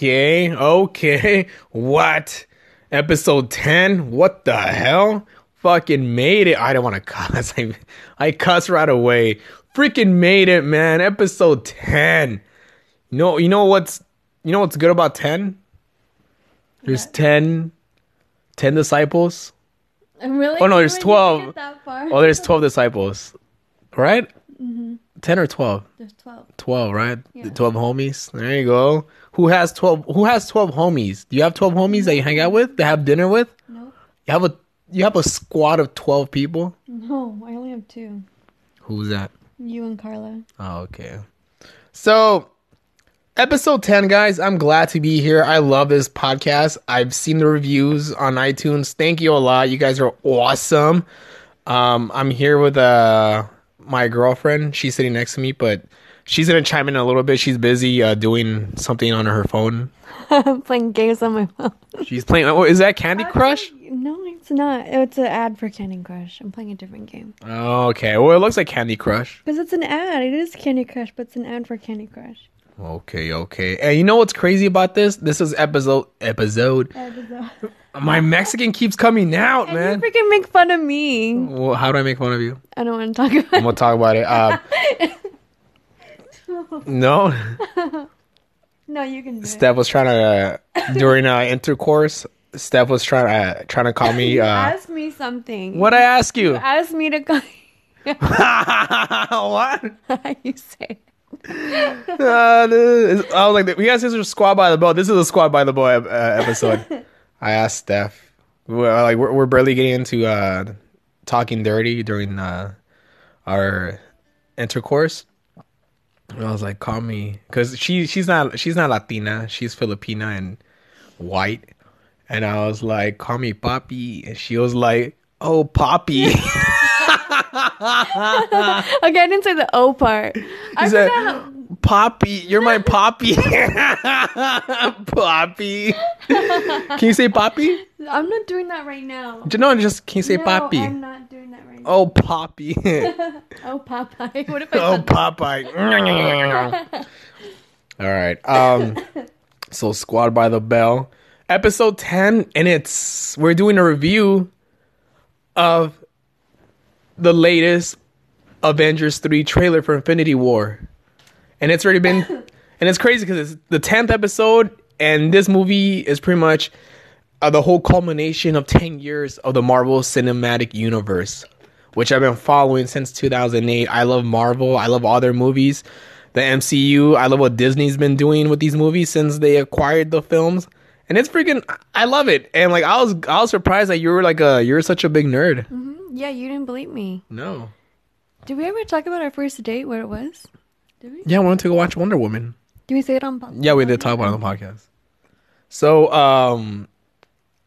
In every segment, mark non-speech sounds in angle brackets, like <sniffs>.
Okay, okay. What? Episode 10? What the hell? Fucking made it. I don't want to <laughs> cuss. I, I cuss right away. Freaking made it, man. Episode 10. You know, you know what's you know what's good about 10? There's 10 10 disciples. I'm really? Oh, no, there's 12. get that far? Oh, there's 12 disciples. Right? Mm-hmm. 10 or 12? There's 12. 12, right? Yeah. 12 homies. There you go. Who has 12 who has 12 homies? Do you have 12 homies that you hang out with, that have dinner with? No. You have a you have a squad of 12 people? No, I only have two. Who's that? You and Carla. Oh, okay. So, episode 10, guys. I'm glad to be here. I love this podcast. I've seen the reviews on iTunes. Thank you a lot. You guys are awesome. Um, I'm here with uh, my girlfriend. She's sitting next to me, but she's to chime in a little bit. She's busy uh, doing something on her phone. <laughs> Playing games on my phone. She's playing. Oh, is that Candy Crush? No, it's not. It's an ad for Candy Crush. I'm playing a different game. Oh, okay. Well, it looks like Candy Crush. Because it's an ad. It is Candy Crush, but it's an ad for Candy Crush. Okay, okay. And you know what's crazy about this? This is episode episode. <laughs> My Mexican keeps coming out, You man. freaking make fun of me. Well, how do I make fun of you? I don't want to talk about it. I'm gonna talk about it. Uh, <laughs> no, <laughs> No, you can do it. Steph was trying to uh, during uh, intercourse. Steph was trying to uh, trying to call me. Uh, ask me something. what I ask you? Ask me to call <laughs> what? you say. Uh, is- I was like, we guys, this is Squad by the Boat. This is a Squad by the Boat uh, episode. I asked Steph. We're, like, we're, we're barely getting into uh, talking dirty during uh, our intercourse. And I was like, call me, because she she's not she's not Latina. She's Filipina and white. And I was like, call me Poppy, and she was like, oh Poppy. <laughs> <laughs> Okay, I didn't say the O part. I said. Poppy, you're my Poppy. <laughs> Poppy. Can you say Poppy? I'm not doing that right now. No, just can you say no, Poppy? I'm not doing that right now. Oh, Poppy. <laughs> <laughs> Oh, Popeye. What if I oh, Popeye. All right. Um. So, Squad by the Bell, episode ten, and it's we're doing a review of the latest Avengers three trailer for Infinity War, and it's already been, <coughs> and it's crazy because it's the tenth episode, and this movie is pretty much uh, the whole culmination of 10 years of the Marvel Cinematic Universe, which I've been following since 2008. I love Marvel. I love all their movies. The MCU. I love what Disney's been doing with these movies since they acquired the films. And it's freaking I love it. And like I was I was surprised that you were like a you're such a big nerd. Yeah, you didn't believe me. No. Did we ever talk about our first date, where it was? Yeah, I wanted to go watch Wonder Woman. Did we say it on? po- Yeah, we did talk about it on the podcast. So, um,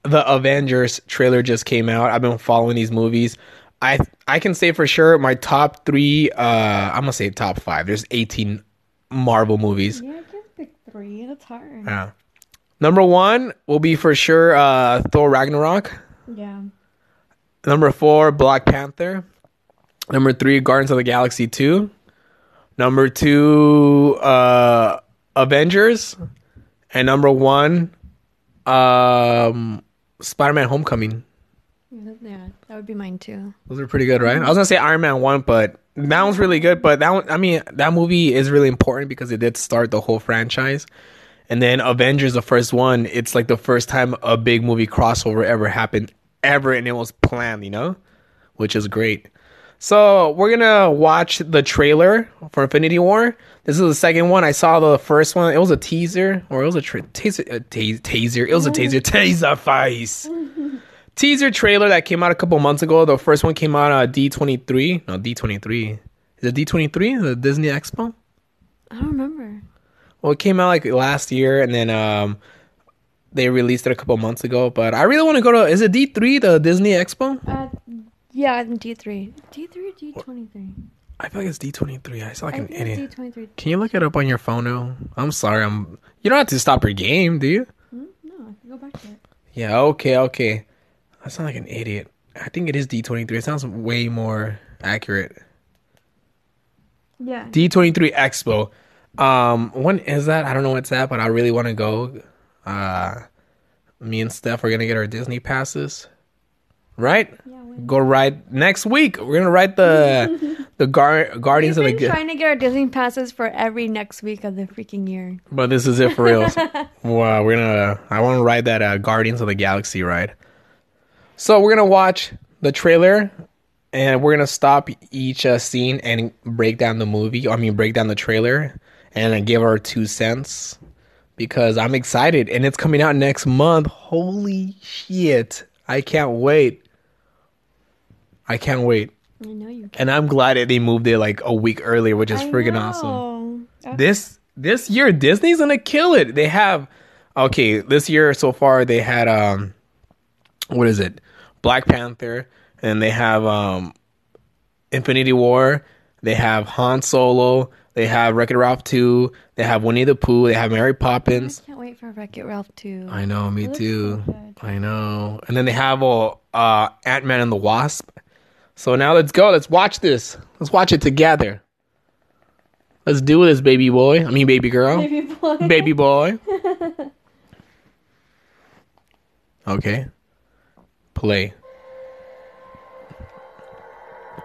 the Avengers trailer just came out. I've been following these movies. I I can say for sure my top three. Uh, I'm gonna say top five. There's 18 Marvel movies. Yeah, I can't pick three. That's hard. Yeah. Number one will be for sure uh, Thor Ragnarok. Yeah. Number four, Black Panther. Number three, Guardians of the Galaxy 2. Number two, uh, Avengers. And number one, um, Spider Man Homecoming. Yeah, that- would be mine too. Those are pretty good, right? I was gonna say Iron Man 1, but that one's really good. But that one, I mean, that movie is really important because it did start the whole franchise. And then Avengers, the first one, it's like the first time a big movie crossover ever happened, ever, and it was planned, you know, which is great. So we're gonna watch the trailer for Infinity War. This is the second one. I saw the first one. It was a teaser, or it was a tra- taser, a ta- taser. It was a taser, <laughs> taser face. teaser trailer that came out a couple months ago. The first one came out uh, D twenty three. No, D twenty three. Is it D twenty three? The Disney Expo. I don't remember. Well, it came out like last year, and then um, they released it a couple months ago. But I really want to go to. Is it D three, the Disney Expo? Uh, yeah, I'm D three. D three or D twenty three? I feel like it's D twenty three. I sound like I an think it's idiot. D twenty three. Can you look it up on your phone now? I'm sorry. I'm. You don't have to stop your game, do you? No, I can go back to it. Yeah. Okay. Okay. I sound like an idiot. I think it is D twenty three. It sounds way more accurate. Yeah. D twenty three Expo. Um, when is that? I don't know what's that, but I really want to go. Uh, me and Steph are gonna get our Disney passes, right? Yeah, Go ride next week. We're gonna ride the <laughs> the Gar- Guardians We've of been the. Ga- trying to get our Disney passes for every next week of the freaking year. But this is it for real. <laughs> wow, we're gonna. I want to ride that uh, Guardians of the Galaxy ride. So we're gonna watch the trailer, and we're gonna stop each uh, scene and break down the movie. I mean, break down the trailer and uh, give our two cents because I'm excited and it's coming out next month. Holy shit! I can't wait. I can't wait, I know you. and I'm glad that they moved it like a week earlier, which is I freaking know. awesome Uh, this this year Disney's gonna kill it. They have okay, this year so far they had um what is it? Black Panther and they have um Infinity War, they have Han Solo, they have Wreck-It Ralph 2, they have Winnie the Pooh, they have Mary Poppins. I can't wait for Wreck It Ralph 2. I know, me too. so. I know. And then they have uh, uh Ant-Man and the Wasp. So now let's go. Let's watch this. Let's watch it together. Let's do this, baby boy. I mean, baby girl. Baby boy. baby boy. <laughs> Okay. Play.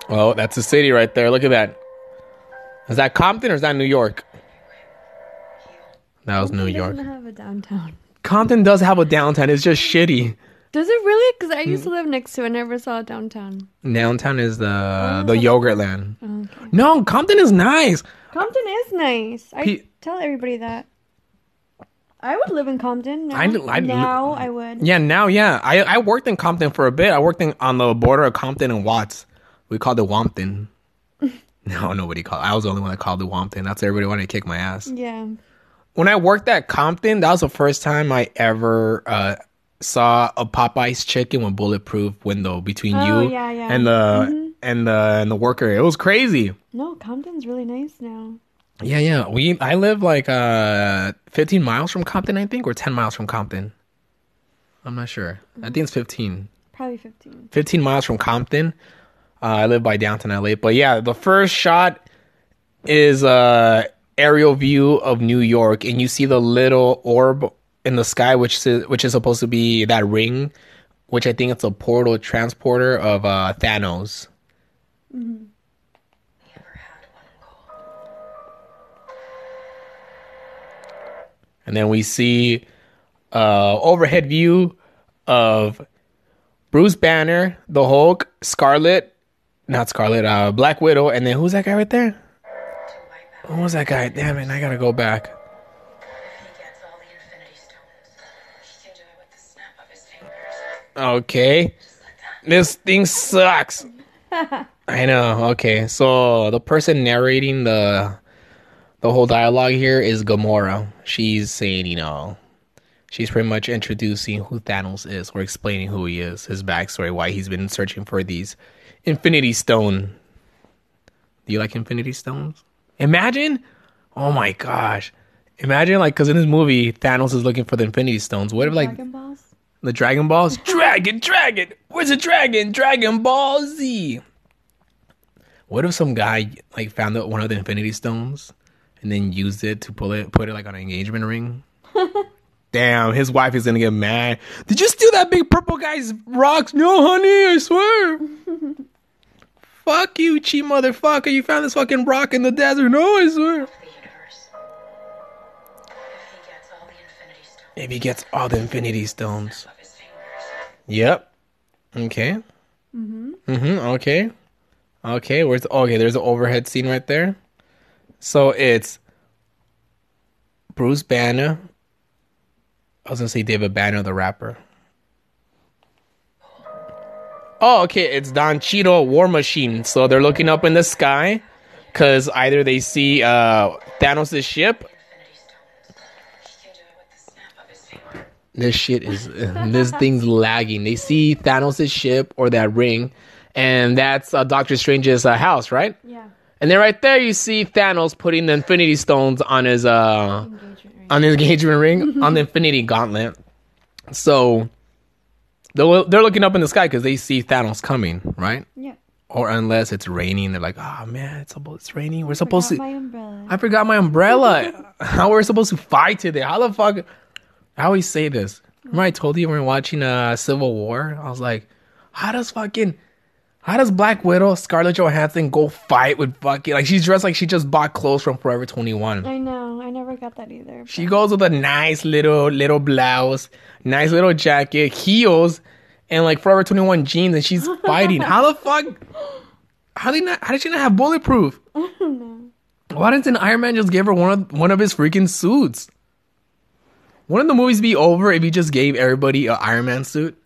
Oh, that's the city right there. Look at that. Is that Compton or is that New York? That was New It York. doesn't have a downtown. Compton does have a downtown. It's just shitty. Does it really? Because I used to live next to it. I never saw a downtown. Downtown is the the Yogurtland. Okay. No, Compton is nice. Compton is nice. I Pe- tell everybody that. I would live in Compton. Now, I I now I would. Yeah, now yeah. I I worked in Compton for a bit. I worked in, on the border of Compton and Watts. We called it Wompton. <laughs> no, nobody called. I was the only one that called it Wompton. That's everybody wanted to kick my ass. Yeah. When I worked at Compton, that was the first time I ever uh, saw a Popeyes chicken with bulletproof window between Oh, you yeah, yeah. and the and the and the worker. It was crazy. No, Compton's really nice now. Yeah, yeah. We I live like uh 15 miles from Compton, I think, or 10 miles from Compton. I'm not sure. I think it's 15. Probably 15. 15 miles from Compton. Uh, I live by downtown LA. But yeah, the first shot is uh aerial view of New York and you see the little orb in the sky which is which is supposed to be that ring, which I think it's a portal transporter of uh Thanos. And then we see uh overhead view of Bruce Banner, the Hulk, Scarlet, not Scarlet, uh Black Widow, and then who's that guy right there? Who was that guy? Damn it, I gotta go back. Okay. This thing sucks. <laughs> I know. Okay. So the person narrating the the whole dialogue here is Gamora. She's saying, you know, she's pretty much introducing who Thanos is or explaining who he is, his backstory, why he's been searching for these Infinity Stone. Do you like Infinity Stones? Imagine, oh my gosh, imagine like because in this movie Thanos is looking for the Infinity Stones. What if like Dragon Balls? The Dragon Balls? dragon, dragon! Where's the dragon? Dragon Ball Z! What if some guy like found out one of the Infinity Stones and then used it to pull it, put it like on an engagement ring? <laughs> Damn, his wife is gonna get mad. Did you steal that big purple guy's rocks? No, honey, I swear. <laughs> Fuck you, cheap motherfucker. You found this fucking rock in the desert. No, I swear. If he gets all the Infinity Stones If he gets all the Infinity Stones. of his fingers. Yep. Okay. Mm-hmm. Mm-hmm. Okay. Okay. Where's okay? There's an overhead scene right there. So it's Bruce Banner. I was gonna say David Banner, the rapper. Oh, okay. It's Don Cheadle, War Machine. So they're looking up in the sky, cause either they see uh Thanos' ship. Infinity Stones. He can do it with the snap of his fingers. This shit is this thing's lagging. They see Thanos' ship or that ring, and that's uh, Doctor Strange's uh, house, right? Yeah. And then right there you see Thanos putting the Infinity Stones on his uh Engagement ring. on his engagement ring <laughs> on the Infinity Gauntlet. So they're they're looking up in the sky because they see Thanos coming, right? Yeah. or unless it's raining. They're like, oh man, it's it's raining. We're Forgot supposed to. my umbrella. I forgot my umbrella. <laughs> How we're supposed to fight today? How the fuck? I always say this. Remember I told you when we were watching uh, Civil War? I was like, how does fucking, how does Black Widow, Scarlett Johansson go fight with fucking, like she's dressed like she just bought clothes from Forever 21. I know. I never got that either. She goes with a nice little, little blouse, nice little jacket, heels, and like Forever 21 jeans and she's <laughs> fighting. how the fuck? How did not, how did she not have bulletproof? <laughs> Why didn't Iron Man just give her one of one of his freaking suits? Wouldn't the movies be over if he just gave everybody an Iron Man suit?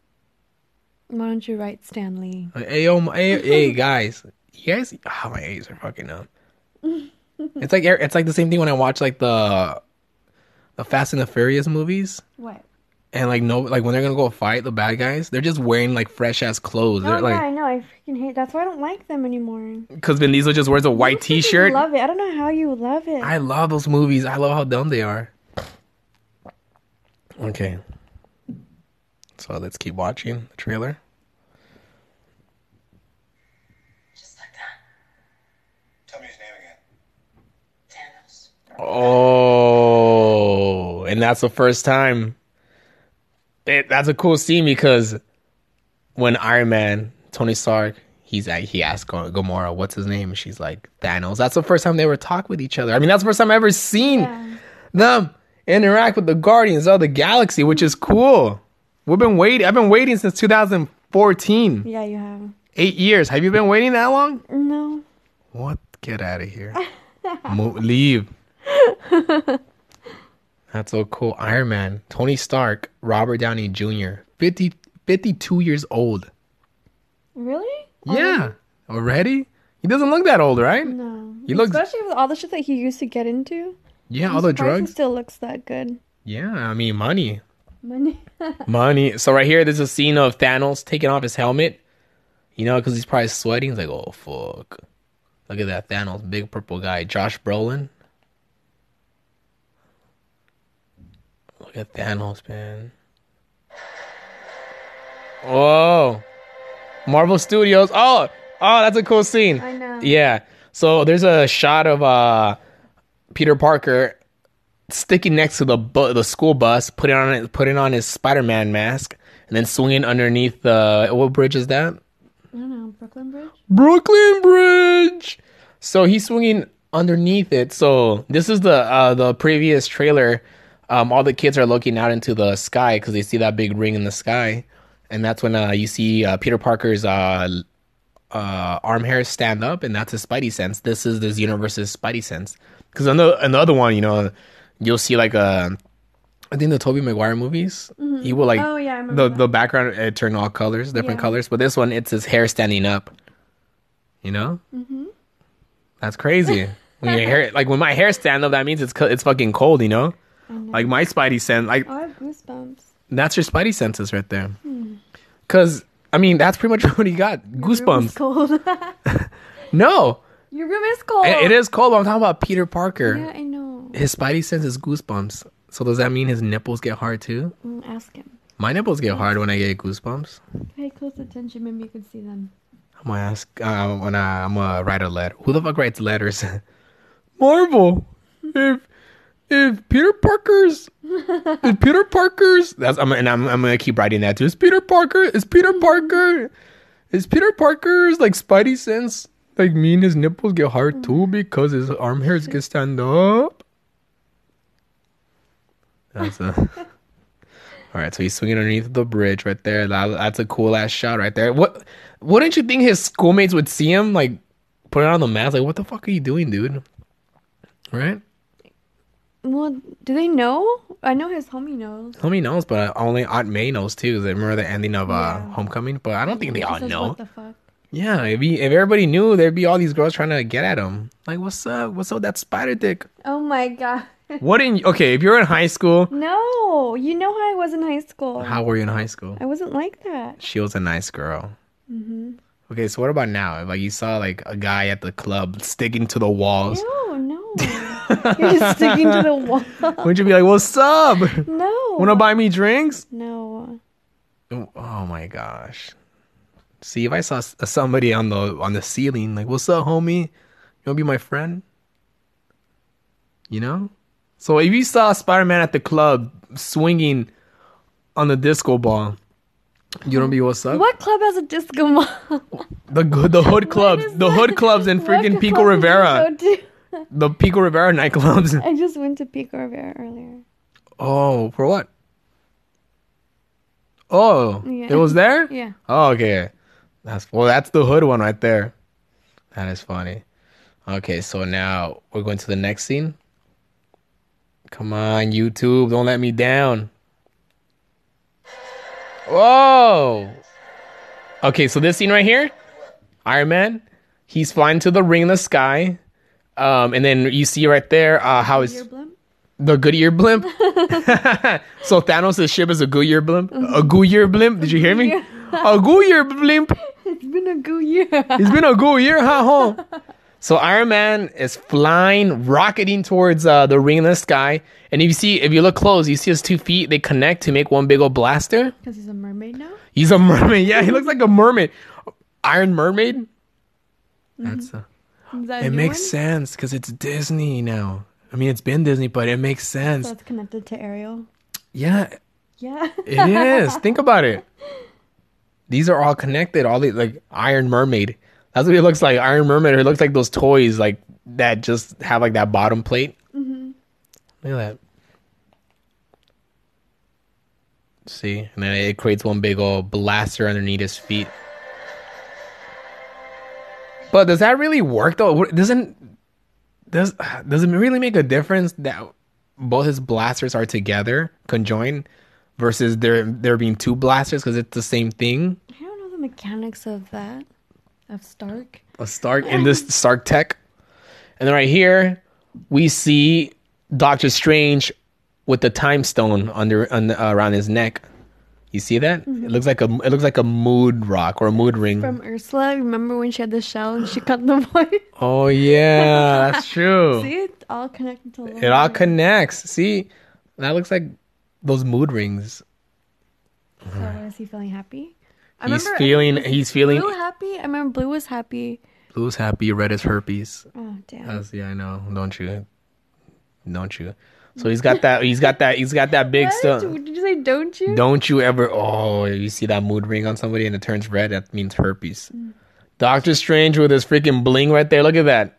Why don't you write Stan Lee? Hey, my, hey, hey, guys, you guys, oh, my A's are fucking up. <laughs> it's like er, it's like the same thing when I watch like the the Fast and the Furious movies, What? and like no, like when they're gonna go fight the bad guys, they're just wearing like fresh ass clothes. Oh They're yeah, I know. I freaking hate. That's why I don't like them anymore. because Vin Diesel just wears a white t-shirt love it. I don't know how you love it. I love those movies. I love how dumb they are. Okay. So let's keep watching the trailer. Just like that. Tell me his name again. Thanos. Oh, and that's the first time. It, that's a cool scene because when Iron Man, Tony Stark, he's at, he asked Go- Gamora, "What's his name?" And she's like, "Thanos." That's the first time they ever talk with each other. I mean, that's the first time I ever seen Yeah. them interact with the Guardians of the Galaxy, which is cool. We've been waiting. I've been waiting since 2014. Yeah, you have. Eight years. Have you been waiting that long? No. What? Get out of here. <laughs> Mo- leave. That's so cool. Iron Man, Tony Stark, Robert Downey Jr., 50, 52 years old. Really? Yeah. Already? He doesn't look that old, right? No. He looks- Especially with all the shit that he used to get into. Yeah, I'm all the drugs. still looks that good. Yeah, I mean, money. Money. <laughs> Money. So right here, there's a scene of Thanos taking off his helmet. You know, because he's probably sweating. He's like, oh, fuck. Look at that Thanos, big purple guy. Josh Brolin. Look at Thanos, man. Whoa. Marvel Studios. Oh, oh, that's a cool scene. I know. Yeah. So there's a shot of uh Peter Parker sticking next to the bu- the school bus, putting on it, putting on his Spider-Man mask, and then swinging underneath the what bridge is that? I don't know. Brooklyn Bridge? Brooklyn Bridge. So he's swinging underneath it. So this is the uh, the previous trailer. Um, all the kids are looking out into the sky because they see that big ring in the sky, and that's when uh, you see uh, Peter Parker's uh, uh, arm hairs stand up, and that's his Spidey sense. This is this universe's Spidey sense. Because on the in the other one, you know, you'll see like a. I think the Tobey Maguire movies, he will like Oh, yeah, the that. the background it turned all colors, different Yeah. colors. But this one, it's his hair standing up. You know, mm-hmm. that's crazy. when your hair, like when my hair stand up, that means it's it's fucking cold. You know, like my Spidey sense, like Oh, I have goosebumps. that's your Spidey senses right there. Cause I mean, that's pretty much <laughs> what he got. Your room is Goosebumps. cold. <laughs> <laughs> No, Your room is cold. it, it is cold. But I'm talking about Peter Parker. Yeah, I know. His Spidey sense is goosebumps. So does that mean his nipples get hard too? Mm, ask him. My nipples get hard when I get goosebumps. Pay close attention. Maybe you can see them. I'm gonna ask uh, when I, I'm gonna write a letter. Who the fuck writes letters? Marvel. If if Peter Parker's <laughs> if Peter Parker's that's I'm and I'm I'm gonna keep writing that too. Is Peter Parker? Is Peter <laughs> Parker? Is Peter Parker's like Spidey sense like mean his nipples get hard too mm. because his arm hairs get stand up? That's a. <laughs> All right, so he's swinging underneath the bridge right there. That, that's a cool ass shot right there. What? Wouldn't you think his schoolmates would see him like put it on the mask? Like, what the fuck are you doing, dude? Right? Well, do they know? I know his homie knows. Homie knows, but only Aunt May knows too. I remember the ending of uh, Yeah. Homecoming, but I don't think they all says, know. What the fuck? Yeah, if, he, if everybody knew, there'd be all these girls trying to get at him. Like, what's up? What's up with that spider dick? Oh my god. <laughs> What in? Okay, if you're in high school, No, you know how I was in high school. how were you in high school? I wasn't like that. She was a nice girl. Mm-hmm. Okay, so what about now? If like you saw like a guy at the club sticking to the walls, Ew. <laughs> You're just sticking to the wall. <laughs> wouldn't you be like, "What's up? No. Want to buy me drinks?" No. Oh my gosh, See if I saw uh, somebody on the on the ceiling, like, "What's up, homie? You wanna be my friend?" You know. So if you saw Spider Man at the club swinging on the disco ball, you don't be what's up. What club has a disco ball? The the hood clubs, the hood clubs in freaking Pico Rivera, <laughs> the Pico Rivera nightclubs. I just went to Pico Rivera earlier. Oh, for what? Oh, Yeah. it was there. <laughs> Yeah. Oh, okay. That's well. That's the hood one right there. That is funny. Okay, so now we're going to the next scene. Come on, YouTube, don't let me down. Whoa. Okay, so this scene right here, Iron Man, he's flying to the ring in the sky, um, and then you see right there uh, how his Your blimp? the Goodyear blimp. <laughs> <laughs> so Thanos' ship is a Goodyear blimp. A <laughs> Goodyear blimp. Did you hear me? A Goodyear blimp. It's been a good year. It's been a Goodyear, huh? huh? So Iron Man is flying, rocketing towards uh, the ring in the sky, and if you see, if you look close, you see his two feet. They connect to make one big old blaster. Because he's a mermaid now? He's a mermaid. Yeah, he looks like a mermaid. Iron Mermaid. That's uh, Is a it makes one? sense because it's Disney now. I mean, it's been Disney, but it makes sense. So it's connected to Ariel. Yeah, Yeah. It is. Think <laughs> about it. These are all connected. All the like Iron Mermaid. That's what it looks like. Iron Mermaid. It looks like those toys like that just have like that bottom plate. Mm-hmm. Look at that. See, and then it creates one big old blaster underneath his feet. But does that really work though? Doesn't does does it really make a difference that both his blasters are together, conjoined, versus there there being two blasters because it's the same thing? I don't know the mechanics of that. Of Stark. A Stark in this Stark Tech, and then right here we see Doctor Strange with the Time Stone under, under around his neck. You see that? It looks like a it looks like a mood rock or a mood ring. From Ursula. Remember when she had the shell and she cut the <laughs> boy? oh yeah, that's <laughs> true. See, it's all connected to It all connects. See, that looks like those mood rings. So is he feeling happy? I He's feeling. was He's feeling. Blue happy? I remember Blue was happy. Blue was happy. Red is herpes. Oh, damn. That's, yeah, I know. Don't you? Don't you? So he's got that. He's got that. He's got that big stuff. Did you say don't you? Don't you ever? Oh, you see that mood ring on somebody and it turns red. That means herpes. Doctor Strange with his freaking bling right there. Look at that.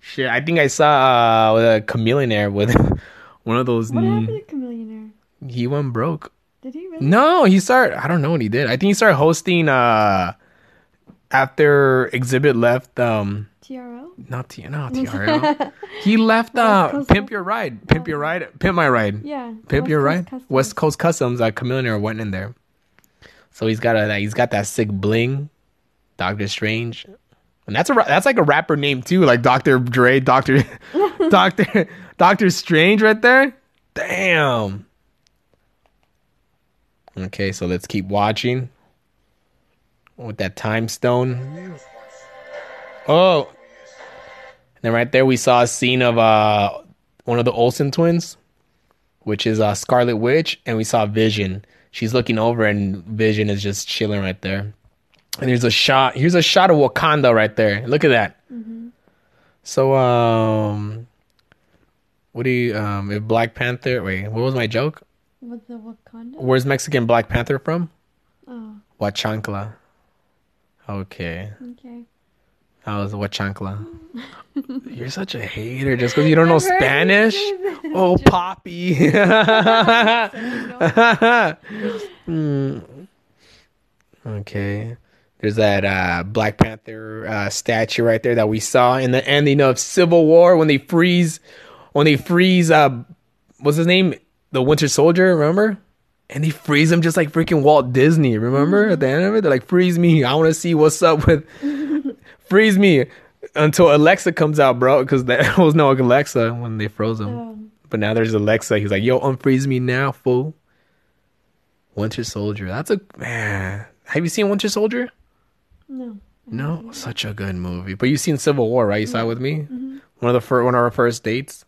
Shit, I think I saw uh, a chameleon with <laughs> one of those. What mm, happened to Chamillionaire? he went broke. Did he really? No, he started. I don't know what he did. I think he started hosting. uh After Xzibit left. um TRO? Not T. No <laughs> TRL. he <laughs> left. uh Pimp Your Ride. Pimp Your Ride. Pimp My Ride. Yeah. Pimp West Your Coast Ride. Customs. West Coast Customs. Uh, Chameleon went in there. So he's got a. He's got that sick bling. Doctor Strange. And that's a that's like a rapper name too, like Dr. Dre, Doctor <laughs> Doctor Doctor Strange right there. Damn. Okay, so let's keep watching. With that time stone. Oh. And then right there we saw a scene of uh one of the Olsen twins, which is uh Scarlet Witch, and we saw Vision. She's looking over and Vision is just chilling right there. And there's a shot. Here's a shot of Wakanda right there. Look at that. So um what do you um if Black Panther wait, what was my joke? With the Wakanda? Where's Mexican Black Panther from? Oh, Huachancla. Okay. okay. That was Huachancla. <laughs> You're such a hater just because you don't know I've heard you Spanish. Oh, <laughs> Poppy. <laughs> Hmm. Okay. There's that uh, Black Panther uh, statue right there that we saw in the ending of Civil War when they freeze, when they freeze. Uh, what's his name? The Winter Soldier. Remember? And they freeze him just like freaking Walt Disney. Remember at the end of it? They're like, "Freeze me! I want to see what's up with freeze me." Until Alexa comes out, bro, because there <laughs> was no Alexa when they froze him. But now there's Alexa. He's like, yo, unfreeze me now, fool. Winter Soldier. That's a man. Have you seen Winter Soldier? no. No, such a good movie. But you seen Civil War, right? You saw it with me. Mm-hmm. One of the first, one of our first dates.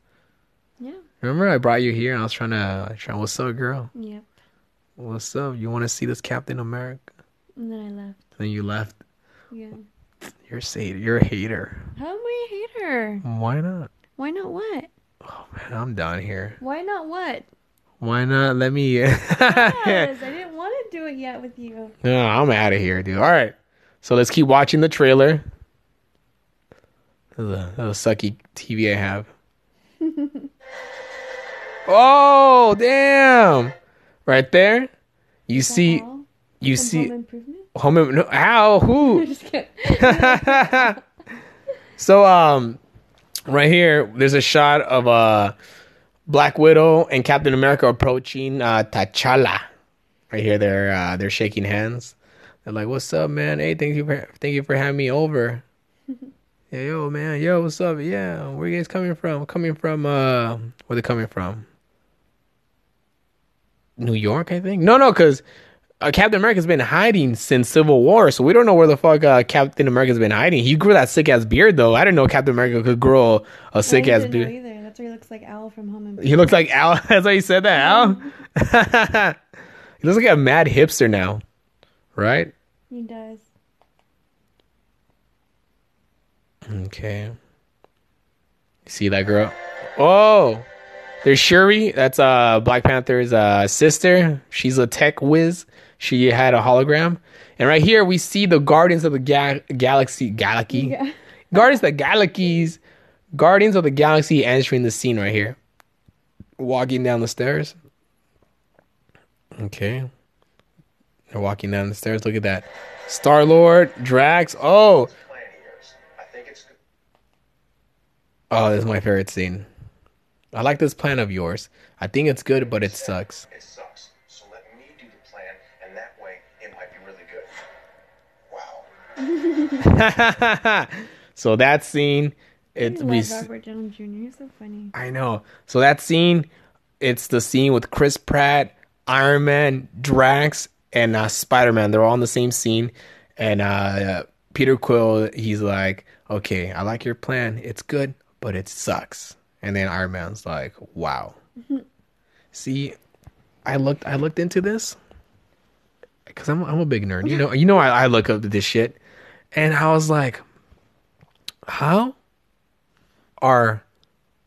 Yeah. Remember, I brought you here. and I was trying to, trying, what's up, girl? Yep. What's up? You want to see this Captain America? And then I left. Then you left. Yeah. You're a you're a hater. How am I a hater? Why not? Why not what? Oh man, I'm done here. Why not what? Why not? Let me. <laughs> Yes, I didn't want to do it yet with you. No, I'm out of here, dude. All right. So let's keep watching the trailer. That was a, that a sucky TV I have. <laughs> oh, damn. Right there. You see, you see. Improvement? Home, no, how? Who? <laughs> <laughs> So, um, right here, there's a shot of uh, Black Widow and Captain America approaching uh, T'Challa. Right here, they're uh, they're shaking hands. They're like, "What's up, man? Hey, thank you for thank you for having me over." <laughs> yeah, yo, man, yo, what's up? Yeah, where you guys coming from? Coming from uh, where they coming from? New York, I think. No, no, because uh, Captain America's been hiding since Civil War, so we don't know where the fuck uh, Captain America's been hiding. He grew that sick ass beard though. I didn't know Captain America could grow a sick ass beard. either. That's why he looks like Al from Home Improvement. He looks like Al. <laughs> That's why you said that, Al. <laughs> he looks like a mad hipster now, right? He does. Okay. See that girl? Oh, there's Shuri. That's uh Black Panther's uh sister. She's a tech whiz. She had a hologram. And right here we see the Guardians of the Ga- Galaxy Galaxy. Yeah. Guardians of the Galaxies. Guardians of the Galaxy entering the scene right here. Walking down the stairs. Okay. They're walking down the stairs. Look at that. Star Lord, Drax. Oh, Plan years. I think it's good. Oh, this is my favorite scene. I like this plan of yours. I think it's good, but it sucks. It sucks. <laughs> so that scene, I it's we. Robert Downey Jr. He's so funny. I know. So that scene, it's the scene with Chris Pratt, Iron Man, Drax, and uh, Spider Man. They're all in the same scene, and uh, Peter Quill, he's like, "Okay, I like your plan. It's good, but it sucks." And then Iron Man's like, "Wow." <laughs> See, I looked, I looked into this because I'm, I'm a big nerd. You know, you know, I, I look up to this shit, and I was like, "How are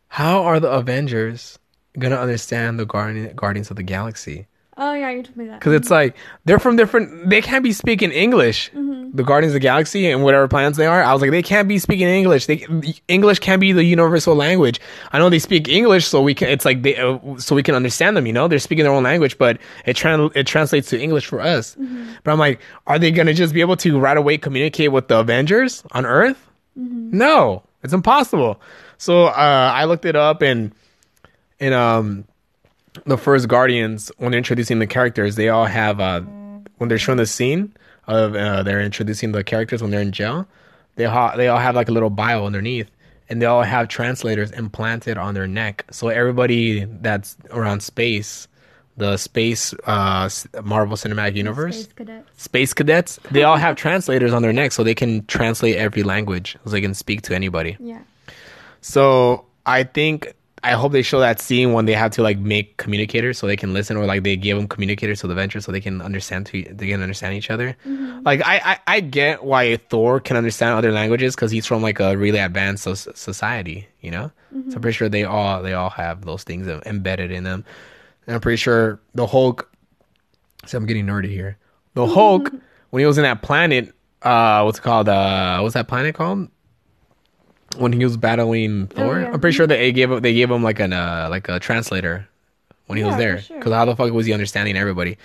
how are the Avengers gonna understand the Guardian, Guardians of the Galaxy? Oh yeah, you told me that. Because it's like they're from different. They can't be speaking English. The Guardians of the Galaxy and whatever plans they are. I was like, they can't be speaking English. They English can't be the universal language. I know they speak English, so we can. It's like they, uh, so we can understand them. You know, they're speaking their own language, but it tran it translates to English for us. But I'm like, are they gonna just be able to right away communicate with the Avengers on Earth? No, it's impossible. So uh, I looked it up and and um the first Guardians when they're introducing the characters, they all have uh when they're showing the scene of uh, they're introducing the characters when they're in jail. They ha- they all have like a little bio underneath, and they all have translators implanted on their neck. So everybody that's around space, the space uh Marvel Cinematic Universe, Space cadets. space cadets, they all have translators on their neck, so they can translate every language, so they can speak to anybody. Yeah. So I think I hope they show that scene when they have to like make communicators so they can listen, or like they give them communicators to the Avengers so they can understand to they can understand each other. Like I, I I get why Thor can understand other languages because he's from like a really advanced so- society, you know. So I'm pretty sure they all they all have those things embedded in them. And I'm pretty sure the Hulk. See, I'm getting nerdy here. The Hulk <laughs> when he was in that planet, uh, what's it called? Uh, what's that planet called? When he was battling Thor. yeah. I'm pretty sure that they gave him they gave him like an uh, like a translator when he was there. for sure. Because how the fuck was he understanding everybody?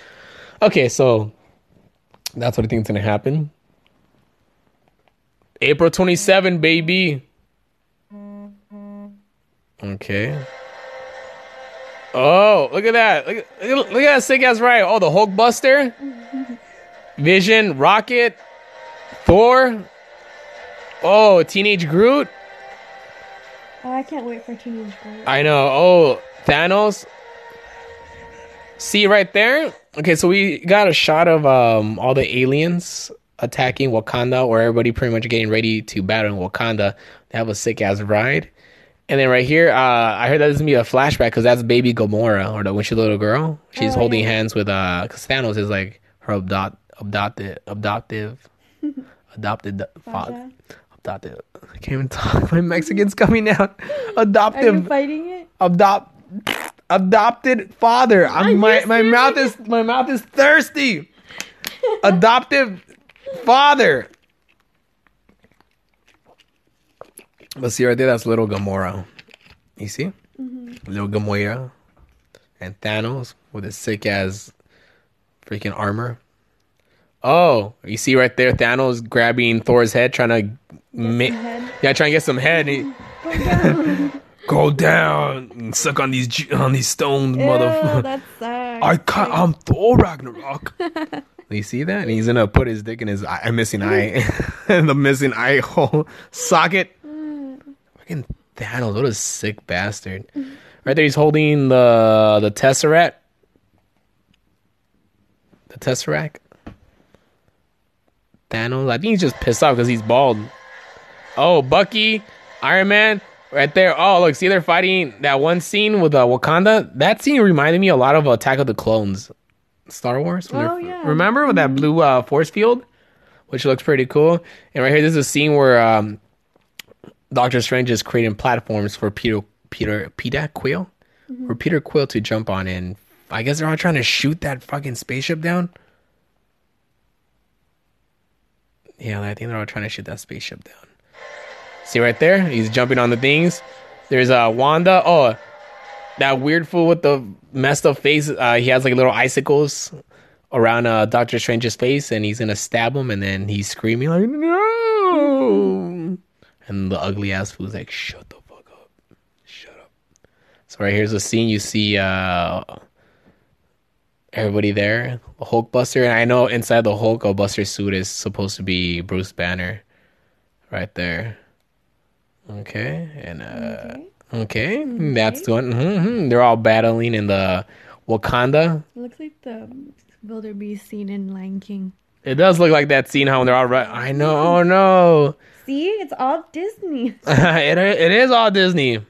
Okay, so that's what I think is gonna happen. April 27, baby. Okay. Oh, look at that! Look, at- look, look at that sick ass ride. Oh, the Hulk Buster, <laughs> Vision, Rocket, Thor. Oh, Teenage Groot. Oh, I can't wait for Teenage Groot. I know. Oh, Thanos. See right there? Okay, so we got a shot of um all the aliens attacking Wakanda, where everybody pretty much getting ready to battle in Wakanda. They have a sick ass ride. And then right here, uh, I heard that this is gonna be a flashback because that's baby Gamora, or the when she's a little girl. She's Oh, holding yeah. hands with uh, because Thanos is like her adopt <laughs> adopted, adoptive, adopted father. Adopted. I can't even talk. <laughs> My Mexican's coming out. Are you Adoptive, fighting it? adopt, adopted father. I'm, my my mouth is my mouth is thirsty. <laughs> adoptive father. But see right there, that's little Gamora. You see? Mm-hmm. Little Gamora. And Thanos with his sick ass freaking armor. Oh, you see right there, Thanos grabbing Thor's head, trying to ma- head. yeah, trying to get some head. he- Go down <laughs> and suck on these ju- on these stones, motherfucker. <laughs> I ca- I'm Thor Ragnarok. <laughs> you see that? And he's gonna put his dick in his eye, missing eye, and the missing eye hole socket. Fucking Thanos, what a sick bastard! Right there, he's holding the the tesseract. The tesseract. Thanos, I think he's just pissed off because he's bald. Oh, Bucky, Iron Man, right there. Oh, look, see they're fighting that one scene with uh, Wakanda. That scene reminded me a lot of Attack of the Clones, Star Wars. Oh, yeah. Remember with that blue uh, force field, which looks pretty cool. And right here, this is a scene where um, Doctor Strange is creating platforms for Peter Peter Peter Quill, for Peter Quill to jump on. And I guess they're all trying to shoot that fucking spaceship down. Yeah, I think they're all trying to shoot that spaceship down. See right there? He's jumping on the things. There's uh Wanda. Oh, that weird fool with the messed up face. Uh, he has like little icicles around uh, Doctor Strange's face, and he's gonna stab him, and then he's screaming like no. And the ugly ass fool's like, "Shut the fuck up, shut up." So right here's a scene. You see uh, everybody there, the Hulk Buster, and I know inside the Hulk uh, Buster suit is supposed to be Bruce Banner, right there. Okay, and uh, okay, that's the one. hmm They're all battling in the Wakanda. It looks like the wildebeest scene in Lion King. It does look like that scene how when they're all right. I know. Oh no, See, it's all Disney. <laughs> it it is all Disney.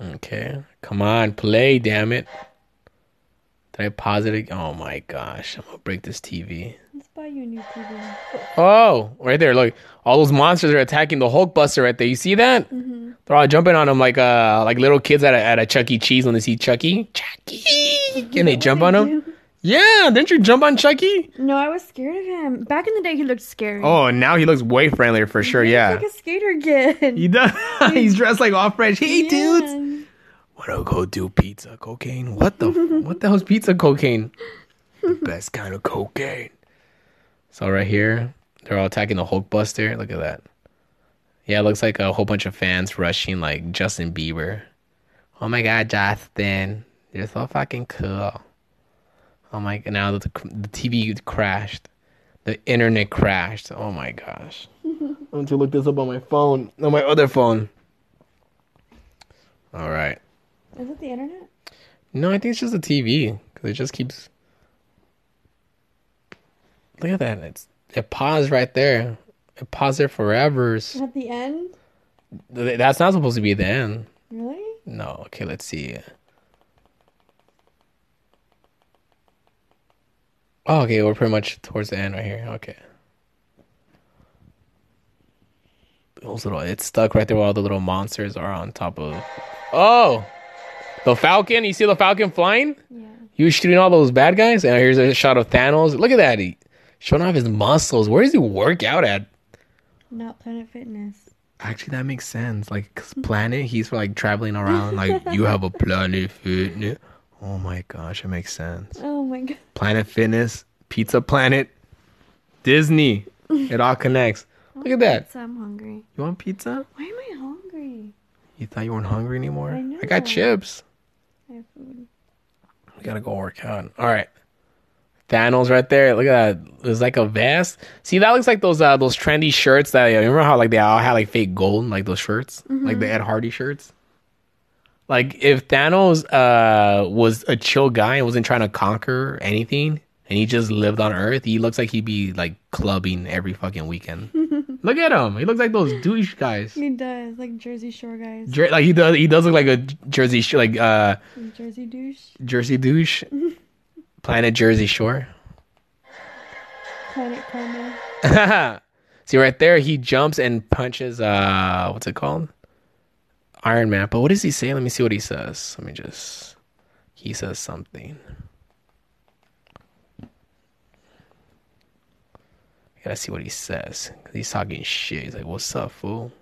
Okay, come on, play, damn it. Did I pause it? ag- Oh my gosh, I'm gonna break this TV. Let's buy you a new TV. Oh, right there. Look, all those monsters are attacking the Hulk Buster right there. You see that? Mm-hmm. They're all jumping on him like uh like little kids at a, at a Chuck E. Cheese when they see Chucky. Chucky, <laughs> can they jump on him? Yeah, didn't you jump on Chucky? No, I was scared of him. Back in the day, he looked scary. Oh, now he looks way friendlier for sure. Yeah. He's Yeah, like a skater kid. he does. <laughs> He's dressed like all fresh. Hey, Yeah. dudes, wanna go do pizza cocaine? What the <laughs> what the hell's pizza cocaine? the best kind of cocaine. So right here, they're all attacking the Hulk Buster. Look at that. Yeah, it looks like a whole bunch of fans rushing like Justin Bieber. Oh my god, Justin, you're so fucking cool. Oh my god, now the, the TV crashed. The internet crashed. Oh my gosh. I want to look this up on my phone. On my other phone. All right. Is it the internet? No, I think it's just the TV because it just keeps. Look at that! It's it paused right there. It paused there forever. At the end? That's not supposed to be the end. Really? No. Okay, let's see. Oh, okay, we're pretty much towards the end right here. Okay. Those little, it's stuck right there where all the little monsters are on top of. Oh, the Falcon! You see the Falcon flying? Yeah. He was shooting all those bad guys, and here's a shot of Thanos. Look at that! He showing off his muscles. Where does he work out at? Not Planet Fitness. Actually, that makes sense. Like 'cause planet, he's like traveling around. Like you have a planet fitness. Oh my gosh, it makes sense. Oh my god. Planet Fitness, Pizza Planet, Disney. <laughs> It all connects. Look at that. So I'm hungry. You want pizza? Why am I hungry? You thought you weren't hungry anymore? I know. I got chips. I have food. We gotta go work out. All right. Thanos right there. Look at that. It's like a vest. See, that looks like those uh, those trendy shirts that you remember how like they all had like fake gold, like those shirts, like the Ed Hardy shirts. Like if Thanos uh was a chill guy and wasn't trying to conquer anything, and he just lived on Earth, he looks like he'd be like clubbing every fucking weekend. <laughs> look at him. He looks like those douche guys. He does, like Jersey Shore guys. Jer- like he does. He does look like a Jersey sh- like uh Jersey douche. Jersey douche. <laughs> Planet Jersey Shore. Planet Karma. <laughs> See right there, he jumps and punches. Uh, what's it called? Iron Man. But what does he say? Let me see what he says. Let me just. He says something. I gotta see what he says. he's talking shit. He's like, "What's up, fool?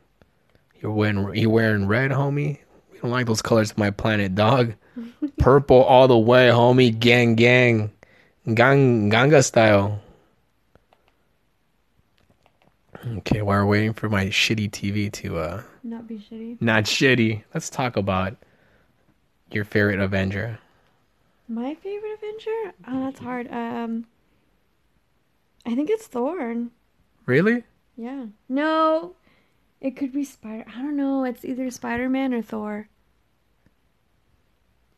You're wearing you wearing red, homie. We don't like those colors of my planet, dog. <laughs> Purple all the way, homie. Gang, gang, gang, ganga style." Okay, while we're waiting for my shitty TV to uh Not be shitty. not shitty, let's talk about your favorite Avenger. My favorite Avenger? Oh, that's hard. Um, I think it's Thor. Really? Yeah. No, it could be Spider. I don't know. It's either Spider Man or Thor.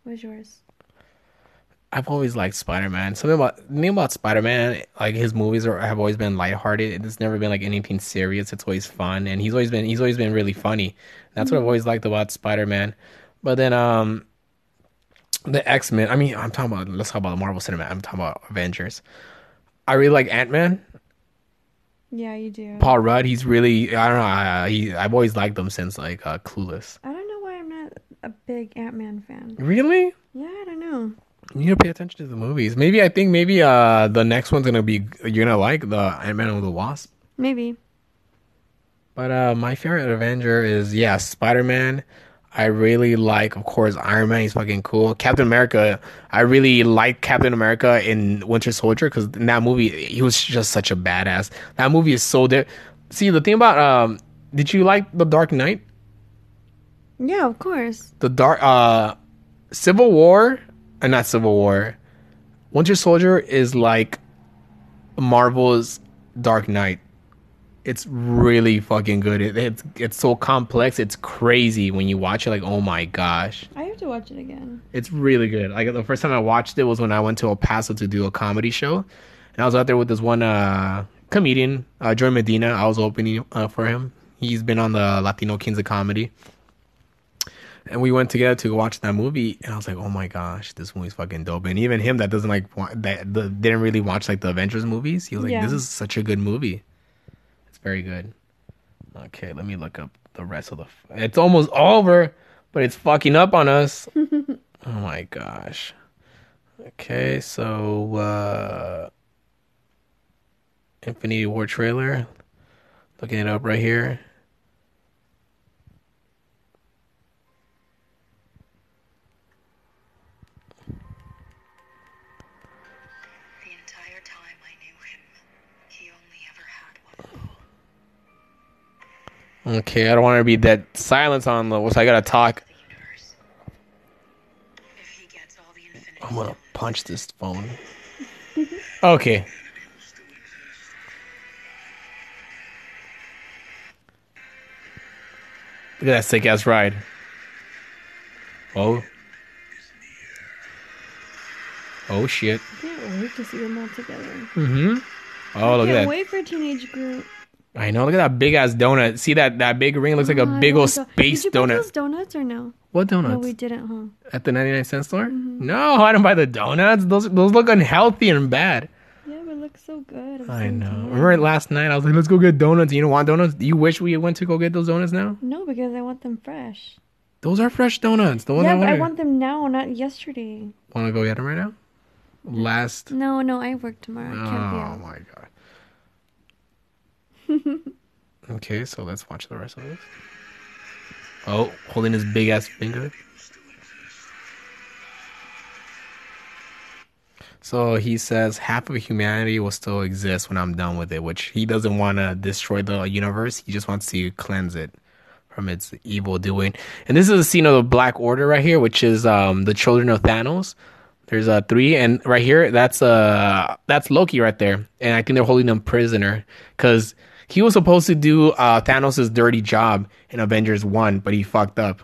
What's yours? I've always liked Spider Man. Something about thing about Spider Man, like his movies are have always been lighthearted. It's never been like anything serious. It's always fun, and he's always been he's always been really funny. That's what I've always liked about Spider Man. But then um, the X Men. I mean, I'm talking about let's talk about the Marvel Cinematic. I'm talking about Avengers. I really like Ant Man. Yeah, you do. Paul Rudd. He's really I don't know. I, he I've always liked him since like uh, Clueless. I don't know why I'm not a big Ant Man fan. Really? Yeah, I don't know. You need to pay attention to the movies. Maybe I think maybe uh the next one's gonna be you're gonna like the Ant Man and the Wasp. Maybe. But uh my favorite Avenger is yeah Spider Man. I really like, of course, Iron Man. He's fucking cool. Captain America. I really like Captain America in Winter Soldier because in that movie he was just such a badass. That movie is so. Di- See the thing about um, did you like the Dark Knight? Yeah, of course. the dark uh civil war and not civil war winter soldier is like marvel's dark knight. It's really fucking good. It, it's it's so complex. It's crazy when you watch it like oh my gosh. I have to watch it again. it's really good. Like the first time i watched it was when i went to el paso to do a comedy show. And i was out there with this one uh comedian uh joey medina. I was opening uh, for him. He's been on the latino kings of comedy and we went together to watch that movie and i was like oh my gosh this movie's fucking dope. And even him that doesn't like wa- that the, didn't really watch like the avengers movies he was like Yeah. this is such a good movie. It's very good. Okay let me look up the rest of the f- it's almost over but it's fucking up on us. <laughs> Oh my gosh. Okay so uh infinity war trailer. Looking it up right here Okay, I don't want to be dead silence on the. So I gotta talk. The universe. If he gets all the infinity I'm gonna punch this phone. <laughs> Okay. Look at that sick ass ride. Oh. Oh shit. I can't wait to see them all together. Mm-hmm. Oh, look at. can't wait for Teenage Groot. I know. Look at that big ass donut. See that that big ring looks like a Oh, big old space Did you buy donut. those donuts or no? What donuts? No, we didn't, huh? At the 99 cent store? Mm-hmm. No, I don't buy the donuts. Those those look unhealthy and bad. Yeah, but it looks so good. the I same know. Remember last night I was like, let's go get donuts. You don't want donuts? Do you wish we went to go get those donuts now? No, because I want them fresh. Those are fresh donuts. The ones yeah, I but I want them now, not yesterday. Want to go get them right now? Last. No, no, I work tomorrow. I Oh my god. <laughs> okay, so let's watch the rest of this. Oh, holding his big ass finger. So he says half of humanity will still exist when I'm done with it, which he doesn't want to destroy the universe. He just wants to cleanse it from its evil doing. And this is a scene of the Black Order right here, which is um, the children of Thanos. There's uh, three, and right here, that's uh, that's Loki right there, and I think they're holding him prisoner because he was supposed to do uh, Thanos' dirty job in Avengers One, but he fucked up.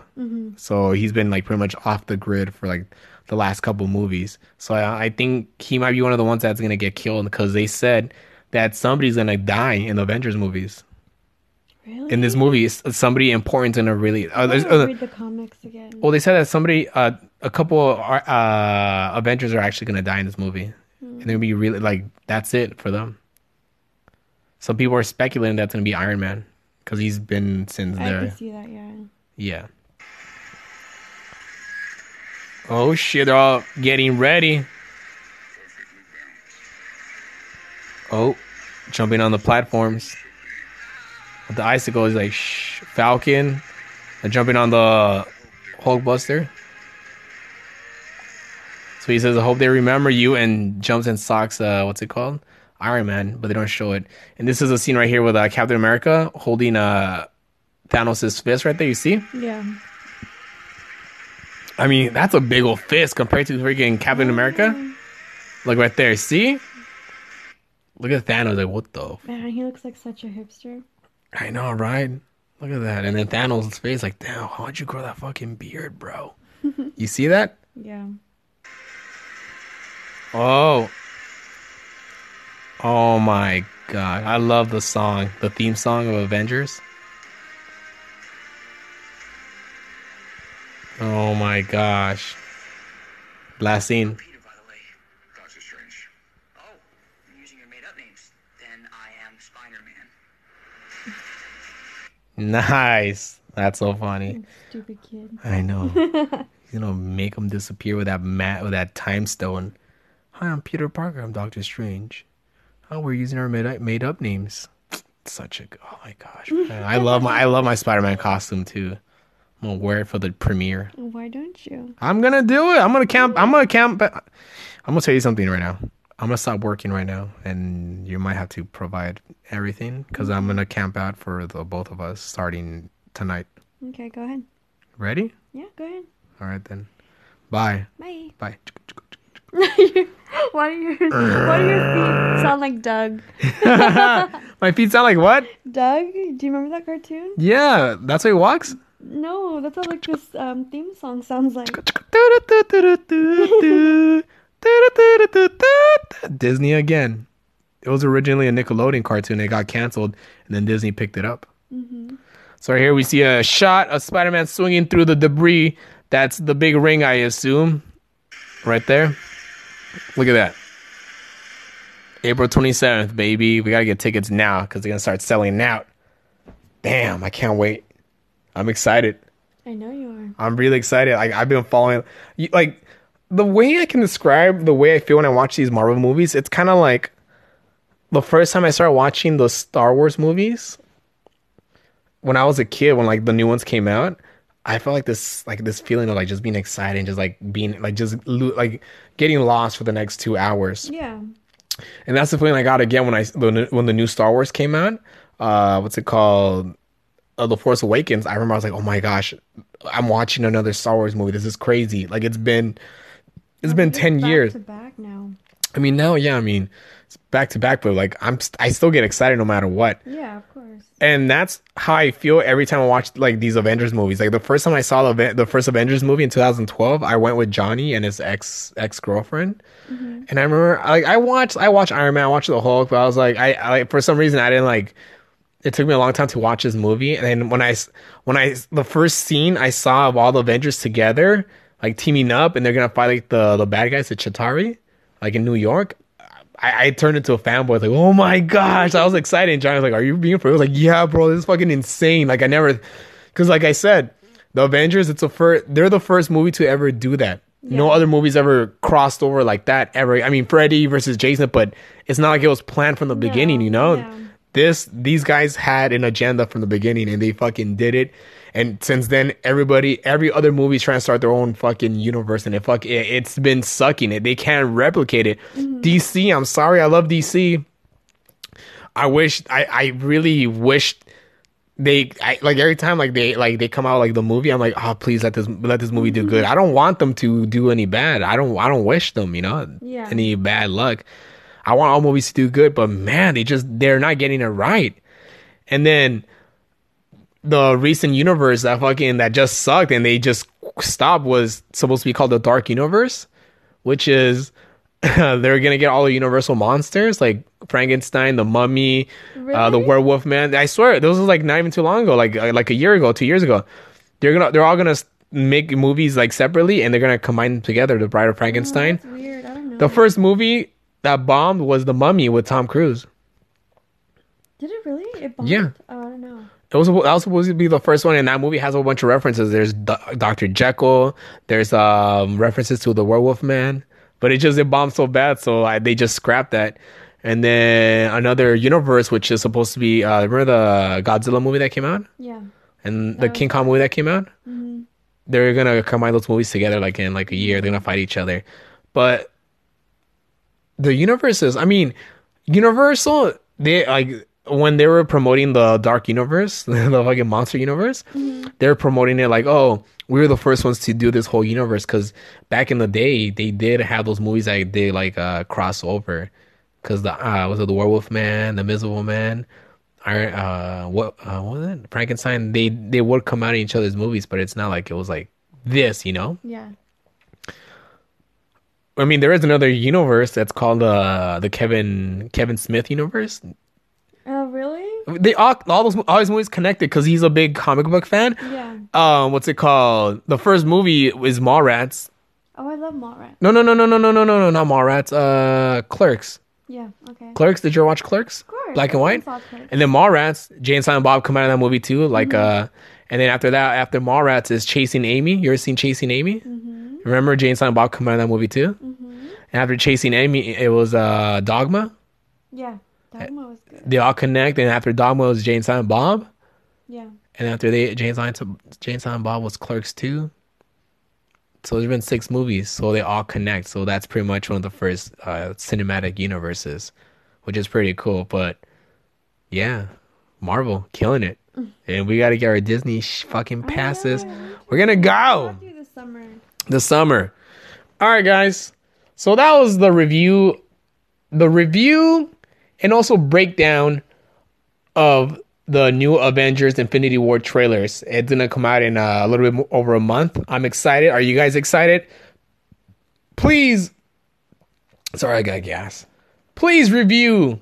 So he's been like pretty much off the grid for like the last couple movies. So I, I think he might be one of the ones that's gonna get killed because they said that somebody's gonna die in the Avengers movies. Really? in this movie. Somebody important in a really. Uh, I there's, want to uh, read the comics again. well, they said that somebody, uh, a couple uh, Avengers are actually gonna die in this movie, and they're gonna be really like that's it for them. Some people are speculating that's gonna be Iron Man because he's been since I there. can see that. Yeah. Yeah. Oh shit! They're all getting ready. Oh, jumping on the platforms. The icicle is like shh, Falcon, and jumping on the Hulkbuster. So he says, "I hope they remember you," and jumps and socks. Uh, what's it called? Iron Man, but they don't show it. And this is a scene right here with uh, Captain America holding uh, Thanos' fist right there. You see? Yeah. I mean, that's a big old fist compared to freaking Captain America. Look right there. See? Look at Thanos. Like, what the? f- Man, he looks like such a hipster. I know, right? Look at that. And then Thanos' face, like, damn, how'd you grow that fucking beard, bro? <laughs> you see that? Yeah. Oh. Oh my god. I love the song, the theme song of Avengers. Oh my gosh. Last scene. Peter, by the way. Doctor Strange. Oh, you're using your made up names. Then I am Spider Man. <laughs> Nice. That's so funny. Stupid kid. I know. <laughs> He's gonna make him disappear with that mat with that time stone. Hi, I'm Peter Parker. I'm Doctor Strange. Oh, we're using our made made up names. <sniffs> Such a oh my gosh. man. <laughs> Uh, I love my I love my Spider Man costume too. I'm gonna wear it for the premiere. Why don't you? I'm gonna do it. I'm gonna camp. I'm gonna camp. I'm gonna tell you something right now. I'm gonna stop working right now, and you might have to provide everything because I'm gonna camp out for the both of us starting tonight. Okay, go ahead. Ready? Yeah, go ahead. All right then. Bye. Bye. Bye. Why do your Why do your feet sound like Doug? My feet sound like what? Doug? Do you remember that cartoon? Yeah, that's how he walks. No, that's how like this um, theme song sounds like. Disney again. It was originally a Nickelodeon cartoon. It got canceled, and then Disney picked it up. So here we see a shot of Spider-Man swinging through the debris. That's the big ring, I assume. Right there. Look at that. April 27th, baby. We gotta get tickets now because they're gonna start selling out. Damn, I can't wait. I'm excited. I know you are. I'm really excited. Like I've been following, like the way I can describe the way I feel when I watch these Marvel movies. It's kind of like the first time I started watching the Star Wars movies when I was a kid. When like the new ones came out, I felt like this, like this feeling of like just being excited and just like being like just lo- like getting lost for the next two hours. Yeah. And that's the feeling I got again when I when the new Star Wars came out. Uh, what's it called? Uh, the Force Awakens. I remember I was like, oh my gosh, I'm watching another Star Wars movie. This is crazy. Like it's been it's been ten years. back now. I mean now, yeah. I mean back to back, but like I'm st- I still get excited no matter what. Yeah, of course. And that's how I feel every time I watch like these Avengers movies. Like the first time I saw the Aven- the first Avengers movie in 2012, I went with Johnny and his ex ex girlfriend. Mm-hmm. And I remember like I watched I watched Iron Man, I watched the Hulk, but I was like I, I for some reason I didn't like it took me a long time to watch this movie and then when I when I the first scene I saw of all the Avengers together like teaming up and they're to fight like the the bad guys at Chitauri like in New York I, I turned into a fanboy. Like, oh my gosh, I was excited. And Johnny was like, "Are you being for real?" I was like, "Yeah, bro, this is fucking insane." Like, I never, because like I said, the Avengers, it's a first. They're the first movie to ever do that. No other movies ever crossed over like that ever. I mean, Freddy versus Jason, but it's not like it was planned from the beginning. You know, yeah. this these guys had an agenda from the beginning, and they fucking did it. And since then, everybody, every other movie's trying to start their own fucking universe, and it fuck, it, it's been sucking it. They can't replicate it. Mm-hmm. DC, I'm sorry, I love DC. I wish, I, I really wish they, I, like every time, like they, like they come out like the movie, I'm like, oh, please let this, let this movie do mm-hmm. good. I don't want them to do any bad. I don't, I don't wish them, you know, Yeah. any bad luck. I want all movies to do good, but man, they just, they're not getting it right. And then the recent universe that fucking that just sucked and they just stopped was supposed to be called the Dark Universe, which is <laughs> they're gonna get all the Universal monsters like Frankenstein, the Mummy, uh, the Werewolf Man. I swear, those was like not even too long ago, like uh, like a year ago, two years ago. They're gonna they're all gonna make movies like separately, and they're gonna combine them together. The Bride of Frankenstein. That's weird. I don't know. The first movie that bombed was The Mummy with Tom Cruise. Did it really? It bombed? Yeah. Oh, I don't know. It was, that was supposed to be the first one, and that movie has a bunch of references. There's Do- Dr. Jekyll. There's um, references to the Werewolf Man, but it just it bombed so bad, so I, they just scrapped that. And then another universe, which is supposed to be uh, remember the Godzilla movie that came out Yeah. and the King Kong movie that came out. They're gonna combine those movies together like in like a year. They're gonna fight each other, but the universes. I mean, Universal. They like when they were promoting the Dark Universe, <laughs> the fucking monster universe. They're promoting it like, oh, we were the first ones to do this whole universe because back in the day they did have those movies that they like uh cross over. Because the uh, was it the Werewolf Man, the Miserable Man, Iron, uh, what uh, what was it? Frankenstein. They they would come out in each other's movies, but it's not like it was like this, you know. Yeah. I mean, there is another universe that's called uh, the Kevin Kevin Smith universe. They all all those all these movies connected because he's a big comic book fan. Yeah. Um, what's it called? The first movie is Mallrats. Oh, I love Mallrats. No, no, no, no, no, no, no, no, no, not Mallrats. Uh, Clerks. Yeah. Okay. Clerks. Did you ever watch Clerks? Of course, Black and white. And then Mallrats. Jay and Silent Bob come out of that movie too. Like uh, and then after that, after Mallrats is Chasing Amy. You ever seen Chasing Amy? Remember Jay and Silent Bob come out of that movie too. And after Chasing Amy, it was uh Dogma. Yeah. Dogma was good. They all connect, and after Dogma was Jay and Silent Bob. Yeah. And after they Jay and Silent, Jay and Silent Bob was Clerks II. So there's been six movies, so they all connect. So that's pretty much one of the first uh, cinematic universes, which is pretty cool. But yeah, Marvel killing it, and we got to get our Disney sh- fucking passes. We're gonna go this summer. the summer. All right, guys. So that was the review, the review, and also breakdown of the new Avengers Infinity War trailers. It's gonna come out in uh, a little bit over a month. I'm excited. Are you guys excited? Please. Sorry, I got gas. Please review,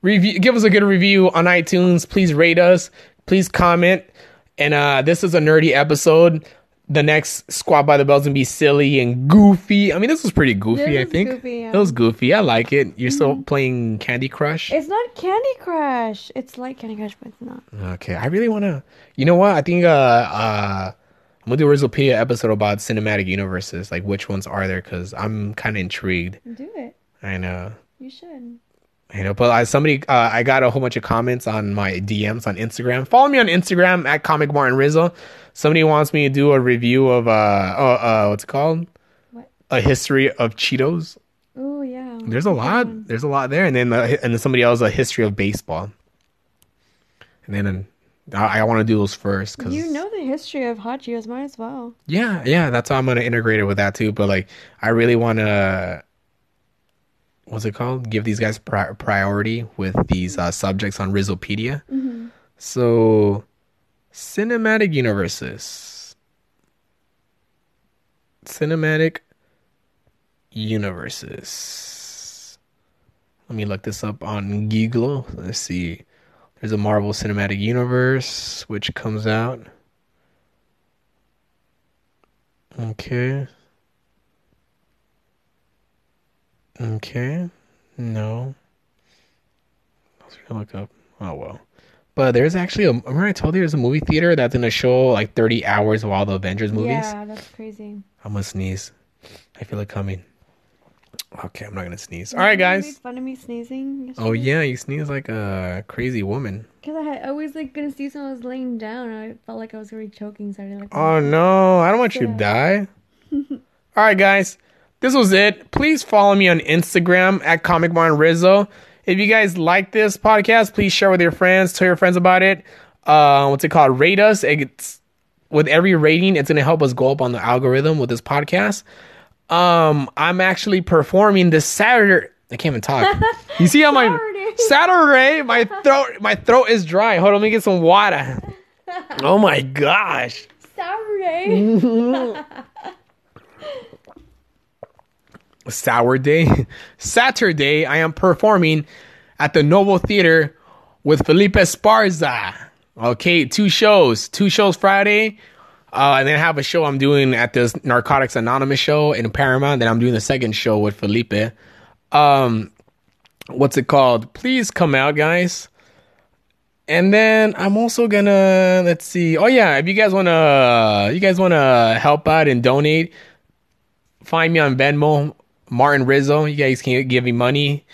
review. Give us a good review on iTunes. Please rate us. Please comment. And uh, this is a nerdy episode. The next Squad by the Bells and be silly and goofy. I mean, this was pretty goofy. This I think goofy, yeah. it was goofy. I like it. You're still playing Candy Crush. It's not Candy Crush. It's like Candy Crush, but it's not. Okay, I really want to. You know what? I think uh, uh, I'm gonna do a Rizzopedia episode about cinematic universes. Like, which ones are there? Because I'm kind of intrigued. Do it. I know. You should. I know, but I, somebody, uh, I got a whole bunch of comments on my DMs on Instagram. Follow me on Instagram at Comic Martin Rizzo. Somebody wants me to do a review of uh, uh, uh what's it called? What? A history of Cheetos. Oh yeah. There's a lot. There's a lot there, and then uh, and then somebody else a history of baseball. And then I, I want to do those first because You know the history of Hot Cheetos, might as well. Yeah, yeah, that's how I'm gonna integrate it with that too. But like, I really want to, what's it called? Give these guys pri- priority with these uh, subjects on Rizzopedia. So, cinematic universes, cinematic universes. Let me look this up on Google. Let's see. There's a Marvel Cinematic Universe which comes out. Okay. Okay. No. I was gonna look up. Oh well. But there's actually a. Remember I told you there's a movie theater that's gonna show like 30 hours of all the Avengers movies. Yeah, that's crazy. I'm gonna sneeze. I feel it coming. Okay, I'm not gonna sneeze. All right, You made fun of me sneezing. Oh yeah, you sneeze like a crazy woman. Because I, had, I was like gonna sneeze when I was laying down. I felt like I was gonna be choking, so I didn't like. Oh no, I don't want you to die. <laughs> All right, guys, this was it. Please follow me on Instagram at Comic Martin Rizzo. If you guys like this podcast, please share with your friends. Tell your friends about it. Uh, what's it called? Rate us. It's with every rating, it's gonna help us go up on the algorithm with this podcast. Um, I'm actually performing this Saturday. I can't even talk. <laughs> You see how my Saturday. Saturday, my throat, my throat is dry. Hold on, let me get some water. <laughs> Oh my gosh. Saturday. <laughs> sour day. <laughs> Saturday, I am performing at the Novo Theater with Felipe Esparza. Okay, two shows. Two shows Friday. Uh, and then I have a show I'm doing at this Narcotics Anonymous show in Paramount. Then I'm doing the second show with Felipe. Um, what's it called? Please come out, guys. And then I'm also gonna let's see. Oh yeah, if you guys wanna, you guys wanna help out and donate, find me on Venmo, Martin Rizzo. You guys can give me money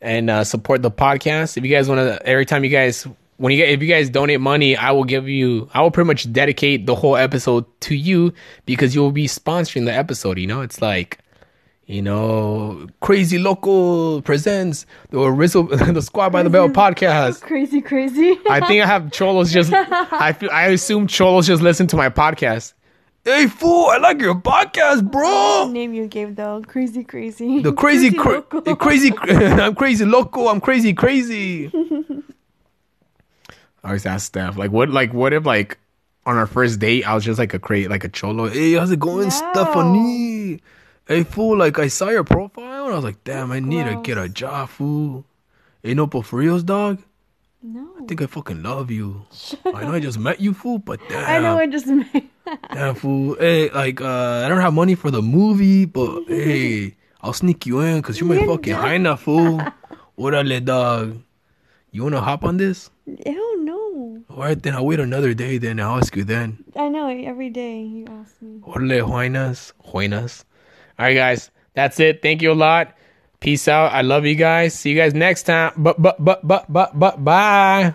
and uh, support the podcast. If you guys wanna, every time you guys when you if you guys donate money, I will give you. I will pretty much dedicate the whole episode to you because you will be sponsoring the episode. You know, it's like you know, Crazy Local presents the Rizzo, <laughs> the Squad by the Bell podcast. Crazy, crazy. I think I have <laughs> Cholos just. I feel. I assume Cholos just listen to my podcast. Hey fool! I like your podcast, bro. name you gave though. Crazy, crazy. The crazy, cra- loco. the crazy. <laughs> I'm crazy loco. I'm crazy, crazy. <laughs> I always ask Steph, like, what, like, what if, like, on our first date, I was just like a crazy, like a cholo. Hey, how's it going, No. Stephanie? Hey, fool, like, I saw your profile, and I was like, damn, I need to get a job, fool. Hey, no, for reals, dog. No. I think I fucking love you. I know I just met you, fool, but damn. <laughs> I know I just made. Damn, fool. Hey, like, uh, I don't have money for the movie, but hey, I'll sneak you in because you're my fucking hyena, fool. Orale, dog. You wanna hop on this? Ew, no. Alright, then I'll wait another day, then I'll ask you then. I know every day you ask me. Orale, huenas. Huenas. Alright, guys, that's it. Thank you a lot. Peace out. I love you guys. See you guys next time. But, but, but, but, but, but, bye.